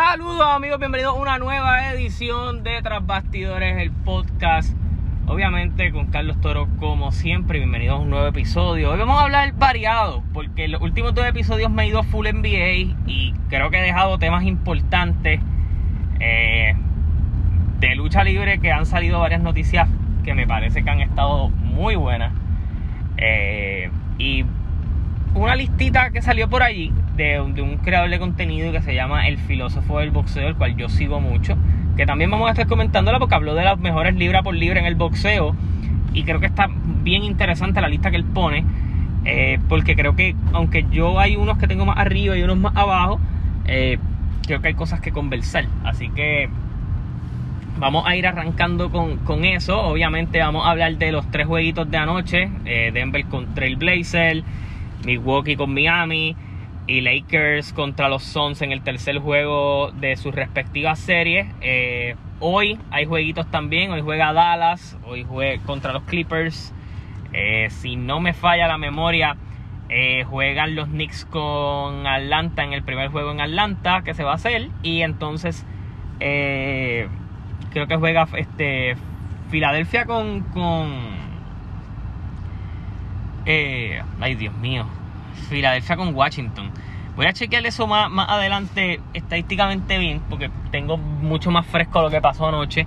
Saludos amigos, bienvenidos a una nueva edición de Tras Bastidores, el podcast. Obviamente con Carlos Toro como siempre, bienvenidos a un nuevo episodio. Hoy vamos a hablar variado, porque los últimos dos episodios me he ido full NBA y creo que he dejado temas importantes eh, de lucha libre que han salido varias noticias que me parece que han estado muy buenas. Eh, y una listita que salió por allí de, un creador de contenido que se llama El Filósofo del Boxeo, el cual yo sigo mucho. Que también vamos a estar comentándola porque habló de las mejores libra por libra en el boxeo. Y creo que está bien interesante la lista que él pone. Eh, porque creo que, aunque yo hay unos que tengo más arriba y unos más abajo, eh, creo que hay cosas que conversar. Así que vamos a ir arrancando con, eso. Obviamente vamos a hablar de los tres jueguitos de anoche. Eh, Denver con Trailblazer, Milwaukee con Miami y Lakers contra los Suns en el tercer juego de sus respectivas series. Eh, hoy hay jueguitos también. Hoy juega Dallas, hoy juega contra los Clippers. Eh, si no me falla la memoria, eh, juegan los Knicks con Atlanta en el primer juego en Atlanta que se va a hacer. Y entonces creo que juega este Filadelfia con... con ay Dios mío, Filadelfia con Washington. Voy a chequear eso más, más adelante estadísticamente bien, porque tengo mucho más fresco lo que pasó anoche.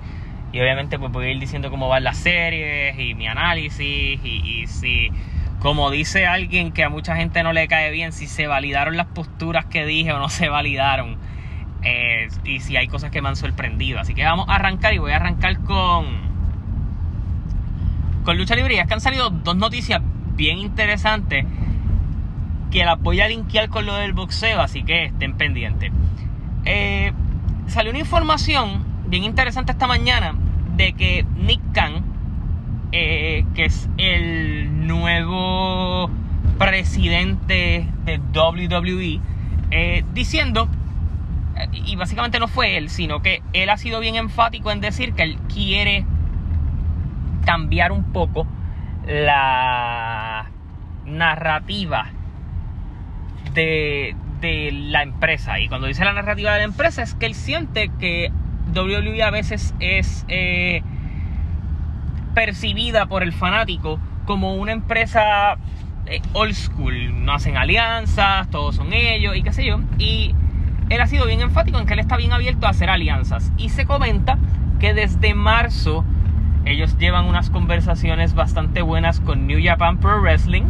Y obviamente pues voy a ir diciendo cómo van las series y mi análisis y, si, como dice alguien que a mucha gente no le cae bien, si se validaron las posturas que dije o no se validaron. Eh, y si hay cosas que me han sorprendido. Así que vamos a arrancar y voy a arrancar con, con lucha libre. Y es que han salido dos noticias bien interesantes que las voy a linkear con lo del boxeo, así que estén pendientes. Eh, salió una información bien interesante esta mañana de que Nick Khan, eh, que es el nuevo presidente de WWE, eh, diciendo, y básicamente no fue él, sino que él ha sido bien enfático en decir que él quiere cambiar un poco la narrativa de, la empresa. Y cuando dice la narrativa de la empresa es que él siente que WWE a veces es eh, percibida por el fanático como una empresa eh, old school. No hacen alianzas, todos son ellos y qué sé yo. Y él ha sido bien enfático en que él está bien abierto a hacer alianzas. Y se comenta que desde marzo ellos llevan unas conversaciones bastante buenas con New Japan Pro Wrestling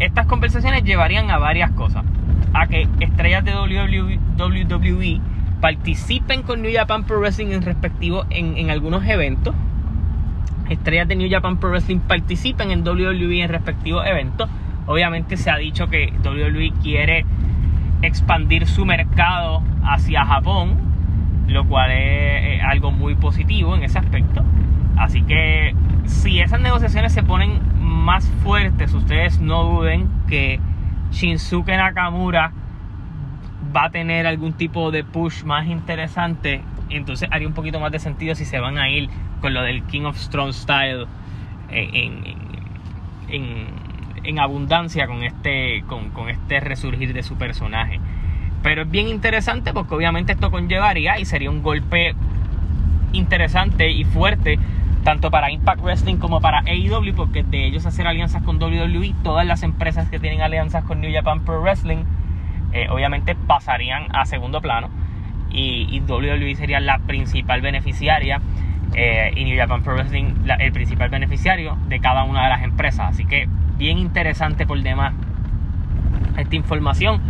estas conversaciones llevarían a varias cosas. A que estrellas de WWE participen con New Japan Pro Wrestling en respectivo en, algunos eventos. Estrellas de New Japan Pro Wrestling participen en WWE en respectivos eventos. Obviamente se ha dicho que WWE quiere expandir su mercado hacia Japón, lo cual es algo muy positivo en ese aspecto. Así que si esas negociaciones se ponen más fuertes, ustedes no duden que Shinsuke Nakamura va a tener algún tipo de push más interesante. Entonces haría un poquito más de sentido si se van a ir con lo del King of Strong Style en, en, abundancia con este, con, con este resurgir de su personaje. Pero es bien interesante porque obviamente esto conllevaría y sería un golpe interesante y fuerte tanto para Impact Wrestling como para AEW, porque de ellos hacer alianzas con WWE, todas las empresas que tienen alianzas con New Japan Pro Wrestling, eh, obviamente pasarían a segundo plano y, WWE sería la principal beneficiaria eh, y New Japan Pro Wrestling el principal beneficiario de cada una de las empresas. Así que bien interesante por demás esta información.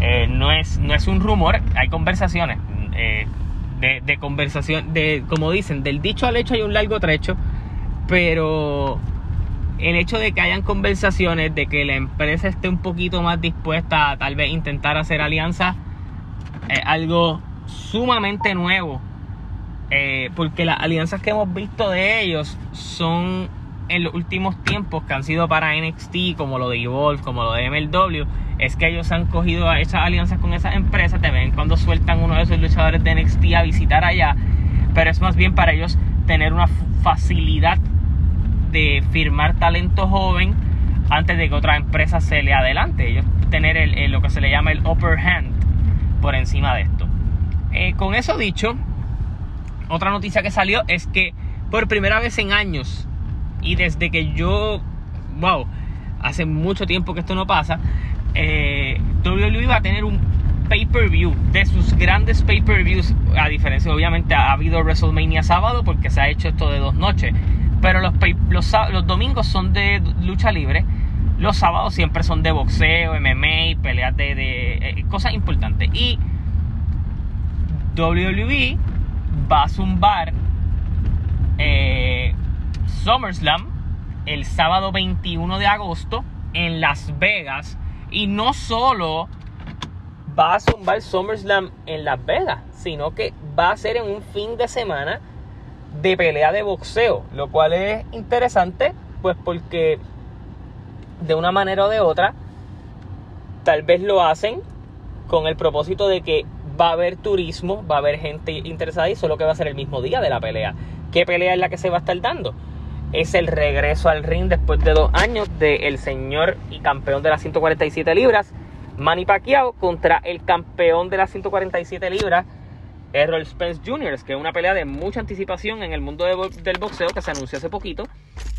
Eh, no, es, no es un rumor, hay conversaciones de, conversación, de, como dicen, del dicho al hecho hay un largo trecho, pero el hecho de que hayan conversaciones, de que la empresa esté un poquito más dispuesta a tal vez intentar hacer alianzas, es algo sumamente nuevo. Eh, porque las alianzas que hemos visto de ellos son en los últimos tiempos que han sido para NXT, como lo de Evolve, como lo de MLW, es que ellos han cogido esas alianzas con esas empresas, te ven cuando sueltan uno de esos luchadores de NXT a visitar allá, pero es más bien para ellos tener una facilidad de firmar talento joven antes de que otra empresa se le adelante, ellos tener el, lo que se le llama el upper hand por encima de esto. Eh, con eso dicho, otra noticia que salió es que por primera vez en años y desde que yo, wow, hace mucho tiempo que esto no pasa, eh, WWE va a tener un pay-per-view de sus grandes pay-per-views, a diferencia obviamente ha habido WrestleMania sábado porque se ha hecho esto de dos noches, pero los, los, los domingos son de lucha libre, los sábados siempre son de boxeo, MMA, peleas de, de eh, cosas importantes y WWE va a zumbar eh, SummerSlam el sábado 21 de agosto en Las Vegas. Y no solo va a zumbar SummerSlam en Las Vegas, sino que va a ser en un fin de semana de pelea de boxeo. Lo cual es interesante, pues porque de una manera o de otra, tal vez lo hacen con el propósito de que va a haber turismo, va a haber gente interesada y solo que va a ser el mismo día de la pelea. ¿Qué pelea es la que se va a estar dando? Es el regreso al ring después de dos años del señor y campeón de las 147 libras, Manny Pacquiao, contra el campeón de las 147 libras, Errol Spence Jr., que es una pelea de mucha anticipación en el mundo del boxeo que se anunció hace poquito,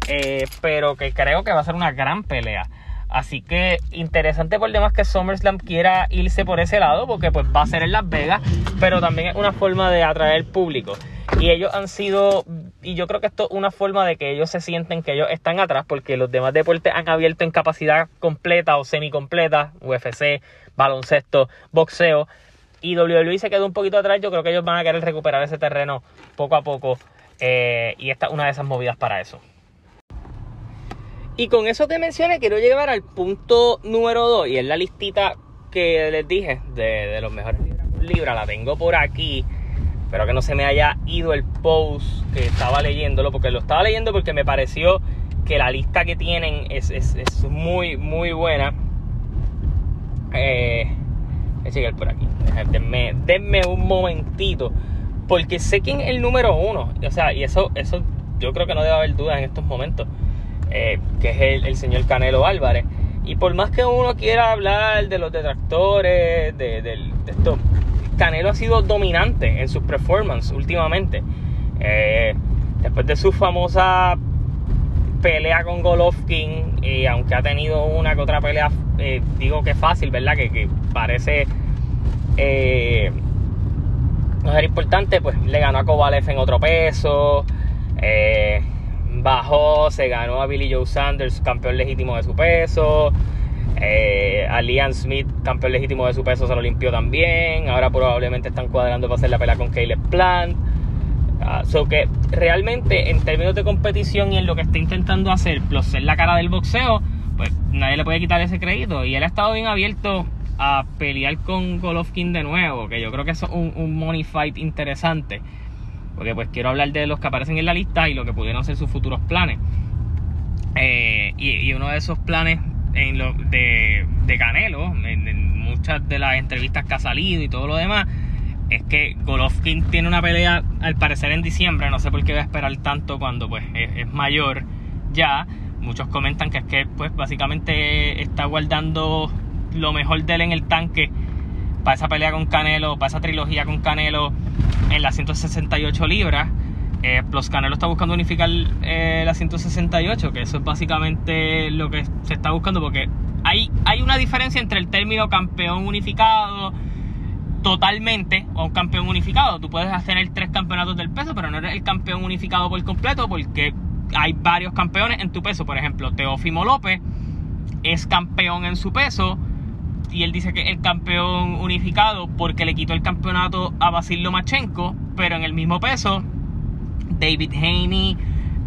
eh, pero que creo que va a ser una gran pelea. Así que interesante por demás que SummerSlam quiera irse por ese lado, porque pues va a ser en Las Vegas, pero también es una forma de atraer público. Y ellos han sido, y yo creo que esto es una forma de que ellos se sienten que ellos están atrás, porque los demás deportes han abierto en capacidad completa o semi-completa, UFC, baloncesto, boxeo, y WWE se quedó un poquito atrás. Yo creo que ellos van a querer recuperar ese terreno poco a poco, eh, y esta es una de esas movidas para eso. Y con eso que mencioné, quiero llegar al punto número 2. Y es la listita que les dije de, los mejores libros. La tengo por aquí. Espero que no se me haya ido el post que estaba leyéndolo. Porque lo estaba leyendo porque me pareció que la lista que tienen es, muy, muy buena. Eh, voy a llegar por aquí. Denme, un momentito. Porque sé quién es el número uno. O sea, y eso, eso yo creo que no debe haber duda en estos momentos. Eh, que es el, señor Canelo Álvarez. Y por más que uno quiera hablar de los detractores, de, esto, Canelo ha sido dominante en sus performances últimamente. Eh, después de su famosa pelea con Golovkin, y aunque ha tenido una que otra pelea, eh, digo que fácil, ¿verdad? Que, parece no ser importante, pues le ganó a Kovalev en otro peso. Eh, bajó, se ganó a Billy Joe Sanders, campeón legítimo de su peso. Eh, a Liam Smith, campeón legítimo de su peso, se lo limpió también. Ahora probablemente están cuadrando para hacer la pelea con Caleb Plant. Uh, que realmente en términos de competición y en lo que está intentando hacer, plus ser la cara del boxeo, pues nadie le puede quitar ese crédito. Y él ha estado bien abierto a pelear con Golovkin de nuevo, que yo creo que es un, un money fight interesante porque pues quiero hablar de los que aparecen en la lista y lo que pudieron ser sus futuros planes. Eh, y, uno de esos planes en lo, de, Canelo, en, muchas de las entrevistas que ha salido y todo lo demás, es que Golovkin tiene una pelea al parecer en diciembre, no sé por qué va a esperar tanto cuando pues es, mayor ya. Muchos comentan que es que pues básicamente está guardando lo mejor de él en el tanque para esa pelea con Canelo, para esa trilogía con Canelo en las 168 libras. Eh, Plus Canelo está buscando unificar eh, las 168, que eso es básicamente lo que se está buscando, porque hay, hay una diferencia entre el término campeón unificado totalmente o un campeón unificado. Tú puedes tener tres campeonatos del peso, pero no eres el campeón unificado por completo, porque hay varios campeones en tu peso. Por ejemplo, Teófimo López es campeón en su peso y él dice que es el campeón unificado porque le quitó el campeonato a Basil Lomachenko, pero en el mismo peso, David Haney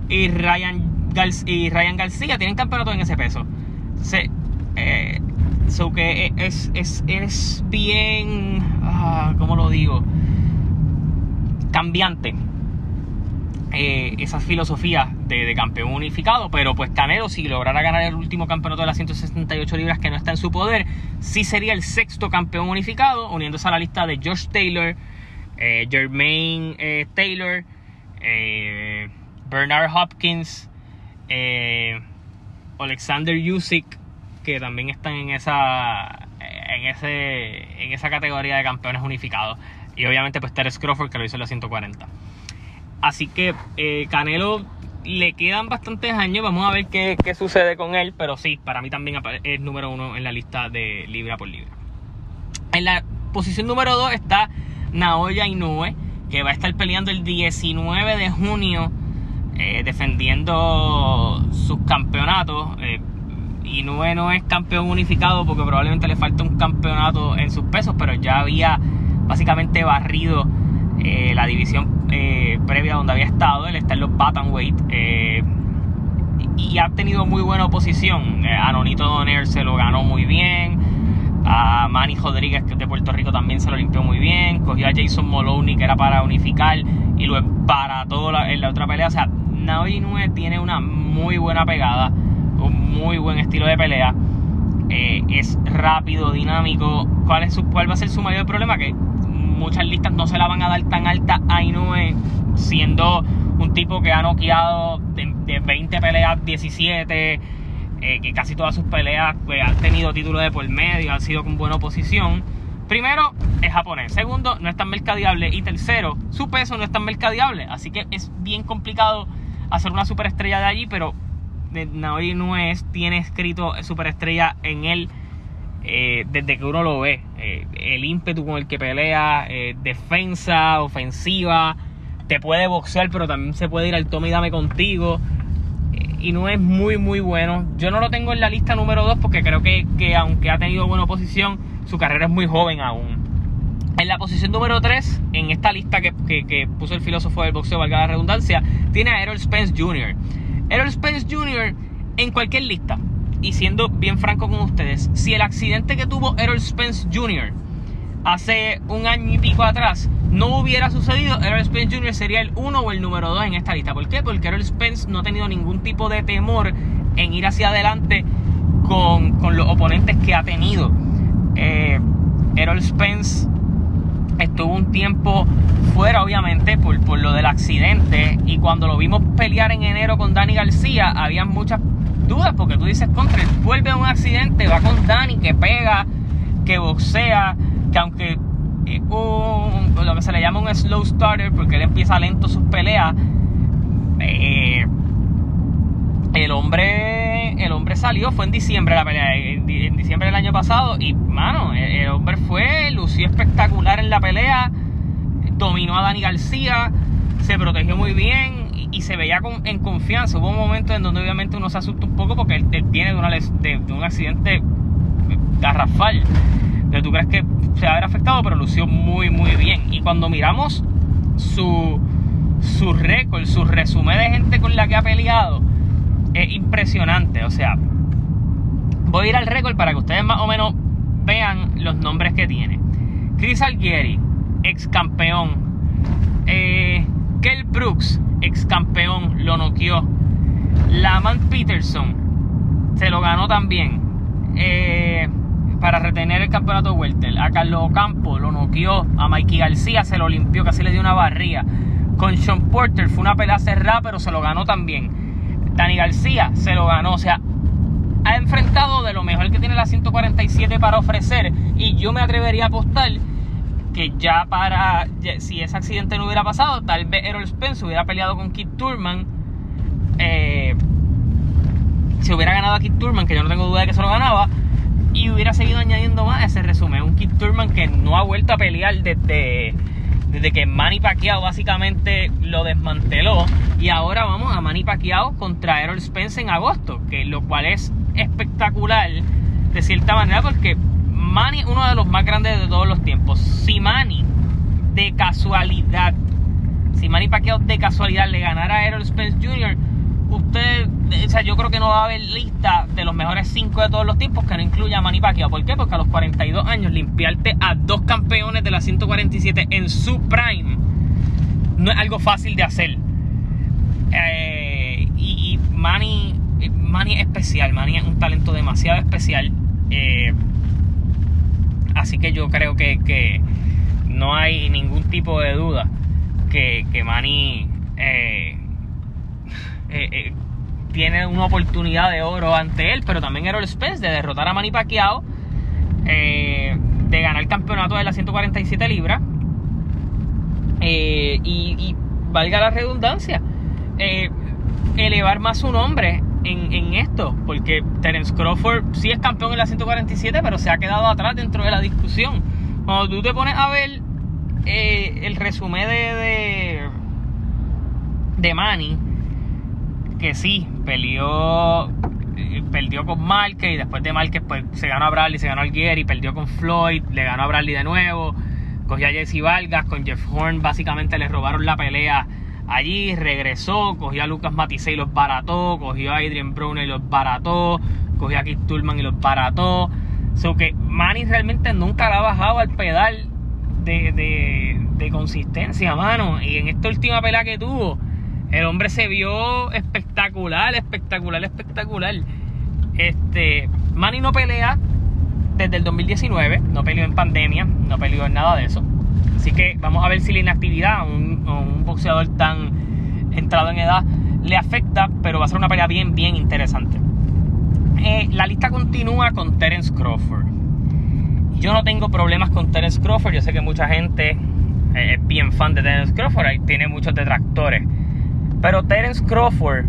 y Ryan, y Ryan García tienen campeonato en ese peso. Entonces, eh, que es, es, es bien, ah, ¿cómo lo digo? Cambiante eh, esas filosofías de, campeón unificado, pero pues Canelo si lograra ganar el último campeonato de las 168 libras que no está en su poder, sí sería el sexto campeón unificado, uniéndose a la lista de Josh Taylor, eh, Jermaine eh, Taylor, Bernard Hopkins, Alexander Usyk, que también están en esa, en, ese, en esa categoría de campeones unificados. Y obviamente pues Terence Crawford que lo hizo en la 140. Así que eh, Canelo le quedan bastantes años, vamos a ver qué, qué, sucede con él, pero sí, para mí también es número uno en la lista de libra por libra. En la posición número dos está Naoya Inoue, que va a estar peleando el 19 de junio eh, defendiendo sus campeonatos. Eh, Inoue no es campeón unificado porque probablemente le falta un campeonato en sus pesos, pero ya había básicamente barrido eh, la división eh, previa donde había estado. Él está en los Bantamweight eh, y ha tenido muy buena oposición. a Nonito Doner se lo ganó muy bien. A Manny Rodríguez, que es de Puerto Rico, también se lo limpió muy bien. Cogió a Jason Moloney, que era para unificar, y lo para todo en la otra pelea. O sea, Naoya Inoue tiene una muy buena pegada, un muy buen estilo de pelea. es rápido, dinámico. ¿Cuál, es su, ¿Cuál va a ser su mayor problema? Que muchas listas no se la van a dar tan alta a Inoue, siendo un tipo que ha noqueado de, 20 peleas 17, eh, que casi todas sus peleas pues, han tenido título de por medio, han sido con buena oposición. Primero, es japonés. Segundo, no es tan mercadeable. Y tercero, su peso no es tan mercadeable. Así que es bien complicado hacer una superestrella de allí, pero Naoya Inoue tiene escrito superestrella en él eh, desde que uno lo ve. Eh, el ímpetu con el que pelea, eh, defensa, ofensiva, te puede boxear, pero también se puede ir al tome y dame contigo. Y no es muy, muy bueno. Yo no lo tengo en la lista número 2 porque creo que, aunque ha tenido buena posición, su carrera es muy joven aún. En la posición número 3, en esta lista que, que, puso el filósofo del boxeo, valga la redundancia, tiene a Errol Spence Jr. Errol Spence Jr. en cualquier lista y siendo bien franco con ustedes, si el accidente que tuvo Errol Spence Jr. hace un año y pico atrás no hubiera sucedido, Errol Spence Jr. sería el 1 o el número 2 en esta lista. ¿Por qué? Porque Errol Spence no ha tenido ningún tipo de temor en ir hacia adelante con, los oponentes que ha tenido. Eh, Errol Spence estuvo un tiempo fuera, obviamente, por, por lo del accidente. Y cuando lo vimos pelear en enero con Dani García, había muchas dudas porque tú dices contra, vuelve a un accidente, va con Dani que pega, que boxea, que aunque un, lo que se le llama un slow starter porque él empieza lento sus peleas, eh, el hombre el hombre salió, fue en diciembre la pelea, en, diciembre del año pasado y mano, el, hombre fue, lució espectacular en la pelea, dominó a Dani García, se protegió muy bien y, se veía en confianza. Hubo un momento en donde obviamente uno se asusta un poco porque él, viene de, una, de, un accidente garrafal. Entonces tú crees que se va ver afectado, pero lució muy, muy bien. Y cuando miramos su, su récord, su resumen de gente con la que ha peleado, es impresionante. O sea, voy a ir al récord para que ustedes más o menos vean los nombres que tiene. Chris Algieri, ex campeón. Eh, Brooks, ex campeón, lo noqueó. Lamont Peterson se lo ganó también eh, para retener el campeonato Welter. A Carlos Ocampo lo noqueó. A Mikey García se lo limpió, casi le dio una barría. Con Sean Porter fue una pelea cerrada, pero se lo ganó también. Dani García se lo ganó. O sea, ha enfrentado de lo mejor que tiene la 147 para ofrecer. Y yo me atrevería a apostar que ya para, si ese accidente no hubiera pasado, tal vez Errol Spence hubiera peleado con Kit Turman. Eh, si hubiera ganado a Kit Turman, que yo no tengo duda de que se lo ganaba, y hubiera seguido añadiendo más ese resumen. Un Kit Turman que no ha vuelto a pelear desde, desde que Manny Pacquiao básicamente lo desmanteló. Y ahora vamos a Manny Pacquiao contra Errol Spence en agosto, que lo cual es espectacular de cierta manera porque Manny, uno de los más grandes de todos los tiempos. Si Manny, de casualidad, si Manny Pacquiao de casualidad le ganara a Errol Spence Jr., usted, o sea, yo creo que no va a haber lista de los mejores 5 de todos los tiempos que no incluya a Manny Pacquiao. ¿Por qué? Porque a los 42 años limpiarte a dos campeones de la 147 en su prime no es algo fácil de hacer. Eh, y, Manny, Manny es especial, Manny es un talento demasiado especial. Eh, Así que yo creo que, no hay ningún tipo de duda que, que Manny eh, eh, eh, tiene una oportunidad de oro ante él, pero también Errol Spence de derrotar a Manny Pacquiao, de ganar el campeonato de las 147 libras Eh, y, valga la redundancia, eh, elevar más su nombre en, esto, porque Terence Crawford sí es campeón en la 147, pero se ha quedado atrás dentro de la discusión. Cuando tú te pones a ver eh, el resumen de, de, de Manny, que sí, peleó eh, perdió con Márquez y después de Márquez pues se ganó a Bradley, se ganó a Alguieri, perdió con Floyd, le ganó a Bradley de nuevo, cogió a Jesse Vargas, con Jeff Horn básicamente le robaron la pelea allí, regresó, cogió a Lucas Matisse y los barató, cogió a Adrian Brown y los barató, cogió a Keith Tullman y los barató. So que Manny realmente nunca le ha bajado al pedal de, de, de consistencia, mano. Y en esta última pelea que tuvo, el hombre se vio espectacular, espectacular, espectacular. Este, Manny no pelea desde el 2019, no peleó en pandemia, no peleó en nada de eso. Así que vamos a ver si la inactividad a un, boxeador tan entrado en edad le afecta, pero va a ser una pelea bien, bien interesante. Eh, la lista continúa con Terence Crawford. Yo no tengo problemas con Terence Crawford, yo sé que mucha gente eh, es bien fan de Terence Crawford, y tiene muchos detractores. Pero Terence Crawford,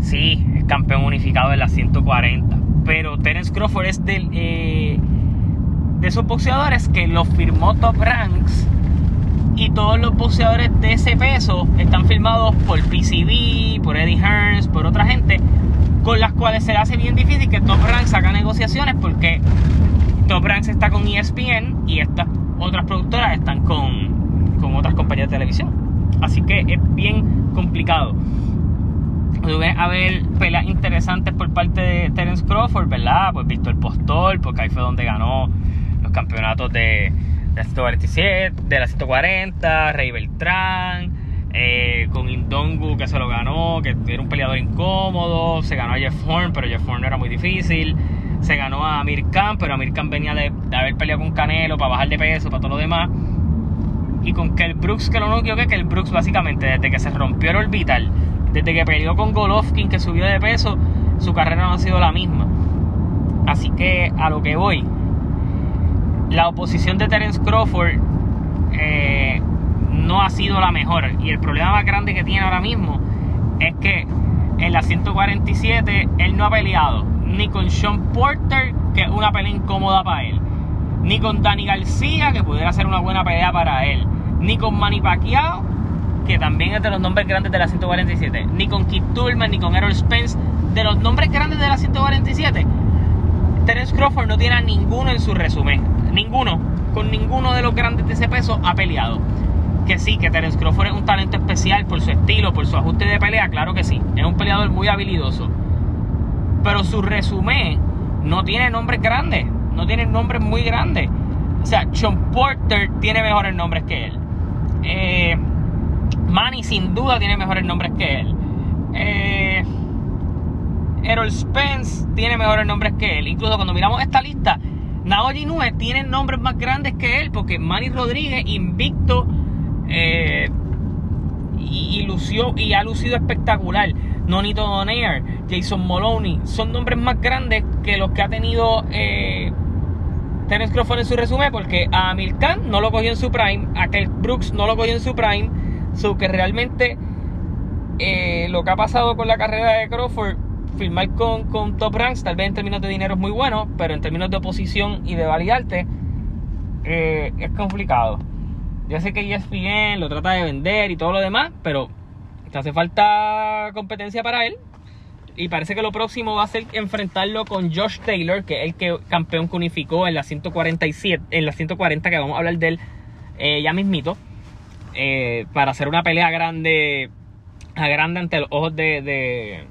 sí, es campeón unificado de las 140. Pero Terence Crawford es del, eh, de esos boxeadores que lo firmó Top Ranks. Y todos los boxeadores de ese peso están firmados por PCB, por Eddie Hearns, por otra gente, con las cuales se le hace bien difícil que Top Ranks haga negociaciones porque Top Ranks está con ESPN y estas otras productoras están con, con otras compañías de televisión. Así que es bien complicado. Debe haber peleas interesantes por parte de Terence Crawford, ¿verdad? Pues Víctor Postol, porque ahí fue donde ganó los campeonatos de, la 147, de la 140, Rey Beltrán, eh, con Indongu que se lo ganó, que era un peleador incómodo, se ganó a Jeff Horn, pero Jeff Horn era muy difícil, se ganó a Amir Khan, pero Amir Khan venía de haber peleado con Canelo para bajar de peso, para todo lo demás y con Kel Brooks, que lo único que Kel Brooks básicamente desde que se rompió el orbital, desde que peleó con Golovkin que subió de peso, su carrera no ha sido la misma. Así que a lo que voy, la oposición de Terence Crawford eh, no ha sido la mejor. Y el problema más grande que tiene ahora mismo es que en la 147 él no ha peleado ni con Sean Porter, que es una pelea incómoda para él, ni con Dani García, que pudiera ser una buena pelea para él ni con Manny Pacquiao, que también es de los nombres grandes de la 147, ni con Keith Tullman, ni con Errol Spence, de los nombres grandes de la 147. Terence Crawford no tiene a ninguno en su resumen, ninguno, con ninguno de los grandes de ese peso ha peleado. Que sí, que Terence Crawford es un talento especial por su estilo, por su ajuste de pelea, claro que sí, es un peleador muy habilidoso. Pero su resumen no tiene nombres grandes, no tiene nombres muy grandes. O sea, Sean Porter tiene mejores nombres que él. Eh, Manny sin duda tiene mejores nombres que él. Eh, Errol Spence tiene mejores nombres que él. Incluso cuando miramos esta lista, Naoya Inoue tiene nombres más grandes que él porque Manny Rodríguez, invicto, eh, y, lució, y ha lucido espectacular. Nonito Donaire, Jason Moloney, son nombres más grandes que los que ha tenido eh, Terence Crawford en su resumen porque a Amir Khan no lo cogió en su prime, a Kel Brooks no lo cogió en su prime, so que realmente eh, lo que ha pasado con la carrera de Crawford, firmar con, con Top Ranks, tal vez en términos de dinero es muy bueno, pero en términos de oposición y de validarte, eh, es complicado. Ya sé que ESPN lo trata de vender y todo lo demás, pero hace falta competencia para él y parece que lo próximo va a ser enfrentarlo con Josh Taylor, que es el que campeón que unificó en la 147, en la 140, que vamos a hablar de él eh, ya mismito. Eh, para hacer una pelea grande, grande ante los ojos de, de,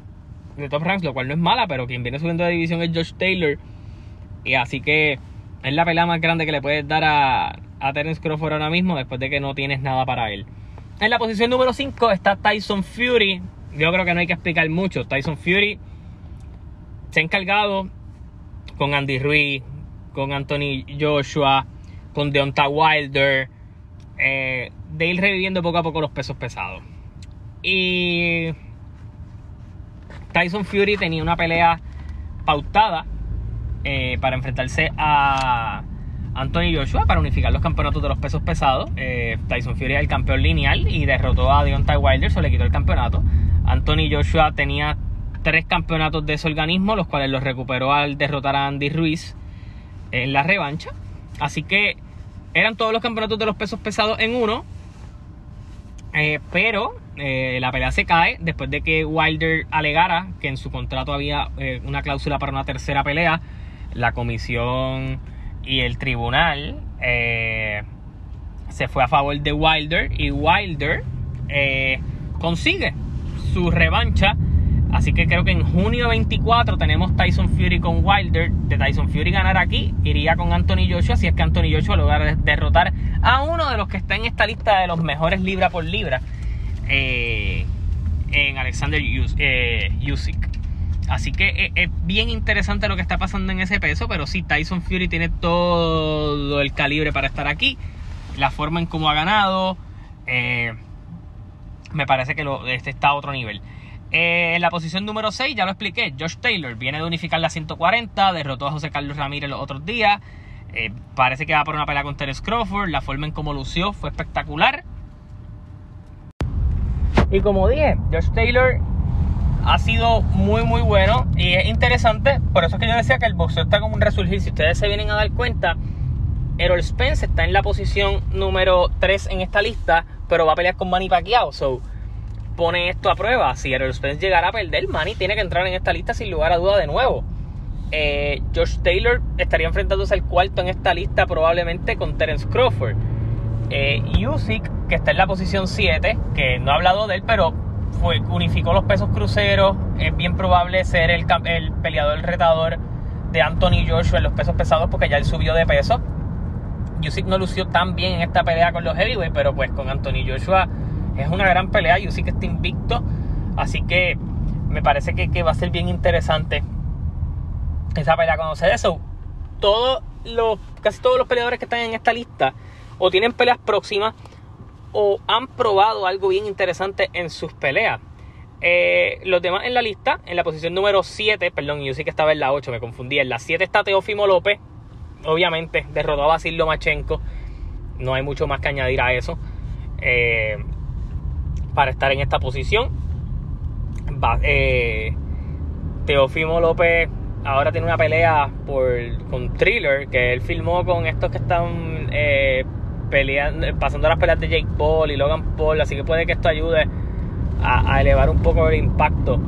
de, Top Ranks, lo cual no es mala, pero quien viene subiendo de división es Josh Taylor. Y así que es la pelea más grande que le puedes dar a, a Terence Crawford ahora mismo, después de que no tienes nada para él. En la posición número 5 está Tyson Fury, yo creo que no hay que explicar mucho. Tyson Fury se ha encargado con Andy Ruiz, con Anthony Joshua, con Deonta Wilder, eh, de ir reviviendo poco a poco los pesos pesados. Y Tyson Fury tenía una pelea pautada eh, para enfrentarse a, Anthony Joshua para unificar los campeonatos de los pesos pesados. Eh, Tyson Fury es el campeón lineal y derrotó a Deontay Wilder, se le quitó el campeonato. Anthony Joshua tenía tres campeonatos de ese organismo, los cuales los recuperó al derrotar a Andy Ruiz en la revancha. Así que eran todos los campeonatos de los pesos pesados en uno. Eh, pero eh, la pelea se cae después de que Wilder alegara que en su contrato había una cláusula para una tercera pelea. La comisión y el tribunal eh, se fue a favor de Wilder y Wilder eh, consigue su revancha. Así que creo que en junio 24 tenemos Tyson Fury con Wilder. De Tyson Fury ganar aquí, iría con Anthony Joshua. Si es que Anthony Joshua logra derrotar a uno de los que está en esta lista de los mejores libra por libra, eh, en Alexander Usyk. Así que eh, es, bien interesante lo que está pasando en ese peso, pero sí, Tyson Fury tiene todo el calibre para estar aquí. La forma en cómo ha ganado, eh, me parece que este está a otro nivel. Eh, en la posición número 6, ya lo expliqué, Josh Taylor viene de unificar la 140, derrotó a José Carlos Ramírez los otros días. parece que va por una pelea con Terence Crawford. La forma en cómo lució fue espectacular. Y como dije, Josh Taylor ha sido muy muy bueno y es interesante, por eso es que yo decía que el boxeo está como un resurgir, si ustedes se vienen a dar cuenta, Errol Spence está en la posición número 3 en esta lista, pero va a pelear con Manny Pacquiao, so pone esto a prueba, si Errol Spence llegara a perder, Manny tiene que entrar en esta lista sin lugar a duda de nuevo. Eh, Josh Taylor estaría enfrentándose al cuarto en esta lista probablemente con Terence Crawford. Eh, Usyk, que está en la posición 7, que no he hablado de él, pero fue, unificó los pesos cruceros. Es bien probable ser el, el peleador retador de Anthony Joshua en los pesos pesados porque ya él subió de peso. Usyk no lució tan bien en esta pelea con los heavyweight, pero pues con Anthony Joshua es una gran pelea. Usyk está invicto, así que me parece que, va a ser bien interesante esa pelea cuando se eso. Todos los, casi todos los peleadores que están en esta lista o tienen peleas próximas o han probado algo bien interesante en sus peleas. Eh, los demás en la lista, en la posición número 7, perdón, yo que estaba en la 8, me confundí. En la 7 está Teófimo López, obviamente, derrotó a Basil Lomachenko. No hay mucho más que añadir a eso eh, para estar en esta posición. eh, Teófimo López ahora tiene una pelea por, con Thriller que él filmó con estos que están eh, pasando las peleas de Jake Paul y Logan Paul, así que puede que esto ayude a, elevar un poco el impacto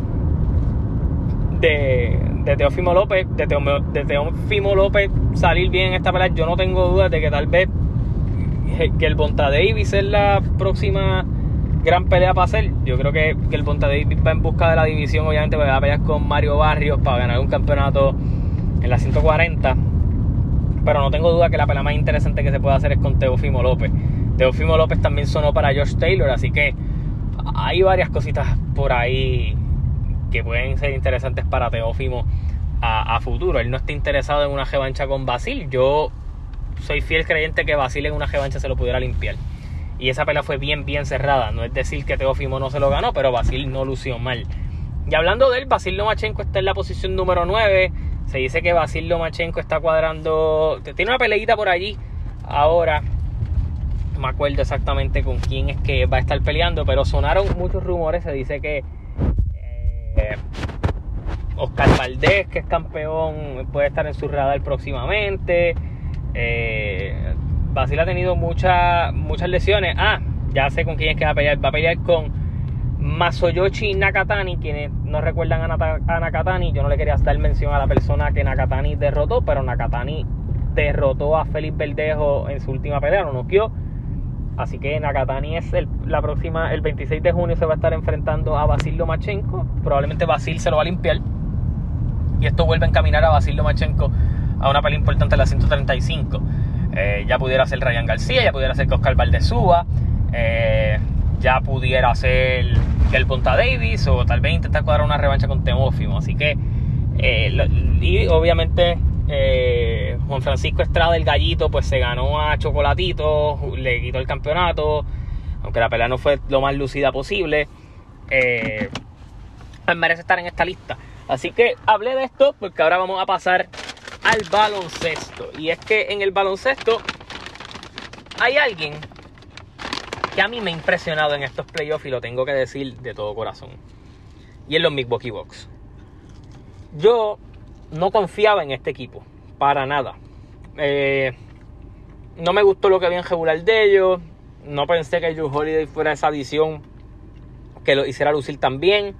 de, de Teofimo López, de, Teofimo López salir bien en esta pelea. Yo no tengo dudas de que tal vez que el Bonta Davis es la próxima gran pelea para hacer. Yo creo que, el Bonta Davis va en busca de la división, obviamente va a pelear con Mario Barrios para ganar un campeonato en la 140 pero no tengo duda que la pelea más interesante que se puede hacer es con Teofimo López. Teofimo López también sonó para Josh Taylor, así que hay varias cositas por ahí que pueden ser interesantes para Teofimo a, futuro. Él no está interesado en una revancha con Basil. Yo soy fiel creyente que Basil en una revancha se lo pudiera limpiar. Y esa pelea fue bien, bien cerrada. No es decir que Teofimo no se lo ganó, pero Basil no lució mal. Y hablando de él, Basil Lomachenko está en la posición número 9. Se dice que Basil Lomachenko está cuadrando. Tiene una peleita por allí. Ahora. No me acuerdo exactamente con quién es que va a estar peleando. Pero sonaron muchos rumores. Se dice que. Eh, Oscar Valdés, que es campeón, puede estar en su radar próximamente. Eh, ha tenido muchas muchas lesiones. Ah, ya sé con quién es que va a pelear. Va a pelear con Masoyoshi Nakatani, quienes no recuerdan a, Nakatani, yo no le quería dar mención a la persona que Nakatani derrotó, pero Nakatani derrotó a Félix Verdejo en su última pelea, lo noqueó. Así que Nakatani es el, la próxima, el 26 de junio se va a estar enfrentando a Basil Lomachenko. Probablemente Basil se lo va a limpiar. Y esto vuelve a encaminar a Basil Lomachenko a una pelea importante en la 135. Eh, ya pudiera ser Ryan García, ya pudiera ser Oscar Valdez suba. Eh, ya pudiera ser el Ponta Davis o tal vez intentar cuadrar una revancha con Teófimo. Así que, eh, y obviamente eh, Juan Francisco Estrada, el gallito, pues se ganó a Chocolatito, le quitó el campeonato, aunque la pelea no fue lo más lucida posible. Eh, merece estar en esta lista. Así que hablé de esto porque ahora vamos a pasar al baloncesto. Y es que en el baloncesto hay alguien que a mí me ha impresionado en estos playoffs y lo tengo que decir de todo corazón. Y es los Milwaukee Bucks. Yo no confiaba en este equipo, para nada. Eh, no me gustó lo que había en regular de ellos. No pensé que Drew Holiday fuera esa adición que lo hiciera lucir tan bien.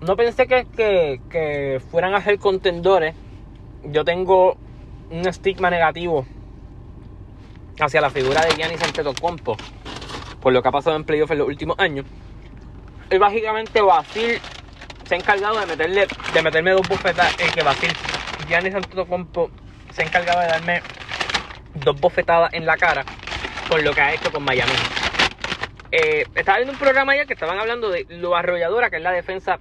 No pensé que, que fueran a ser contendores. Yo tengo un estigma negativo hacia la figura de Giannis Antetokounmpo por lo que ha pasado en playoff en los últimos años. Y básicamente Basil se ha encargado de meterle de meterme dos bofetadas eh, que Basil Giannis Antetokounmpo se ha encargado de darme dos bofetadas en la cara por lo que ha hecho con Miami. Eh, estaba viendo un programa ayer que estaban hablando de lo arrolladora que es la defensa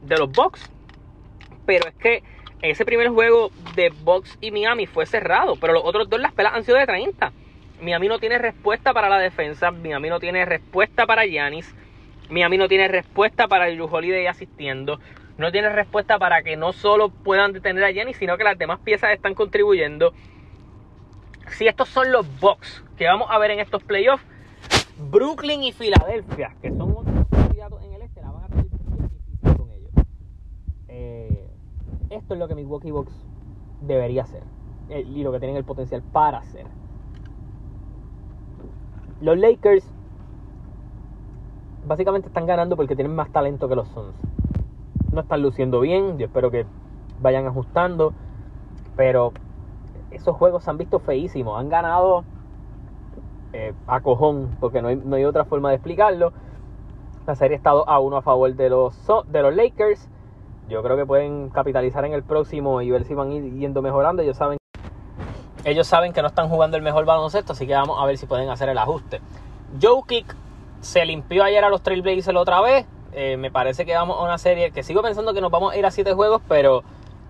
de los Bucks. Pero es que ese primer juego de Bucks y Miami fue cerrado, pero los otros dos las pelas han sido de 30. Miami no tiene respuesta para la defensa, Miami no tiene respuesta para Giannis, Miami no tiene respuesta para el Holiday asistiendo, no tiene respuesta para que no solo puedan detener a Giannis, sino que las demás piezas están contribuyendo. Si estos son los Bucks que vamos a ver en estos playoffs, Brooklyn y Filadelfia, que son otros candidatos en el este, la van a tener difícil con ellos. Eh, esto es lo que Milwaukee Bucks debería hacer eh, y lo que tienen el potencial para hacer. Los Lakers básicamente están ganando porque tienen más talento que los Suns. No están luciendo bien, yo espero que vayan ajustando, pero esos juegos se han visto feísimos. Han ganado eh, a cojón, porque no hay, no hay, otra forma de explicarlo. La serie ha estado a uno a favor de los, de los Lakers. Yo creo que pueden capitalizar en el próximo y ver si van yendo mejorando. Ellos saben, ellos saben que no están jugando el mejor baloncesto, así que vamos a ver si pueden hacer el ajuste. Joe Kick se limpió ayer a los Trailblazers otra vez. Eh, me parece que vamos a una serie que sigo pensando que nos vamos a ir a siete juegos, pero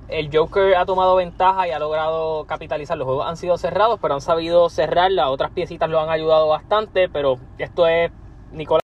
el Joker ha tomado ventaja y ha logrado capitalizar. Los juegos han sido cerrados, pero han sabido cerrar. Las otras piecitas lo han ayudado bastante, pero esto es Nicolás.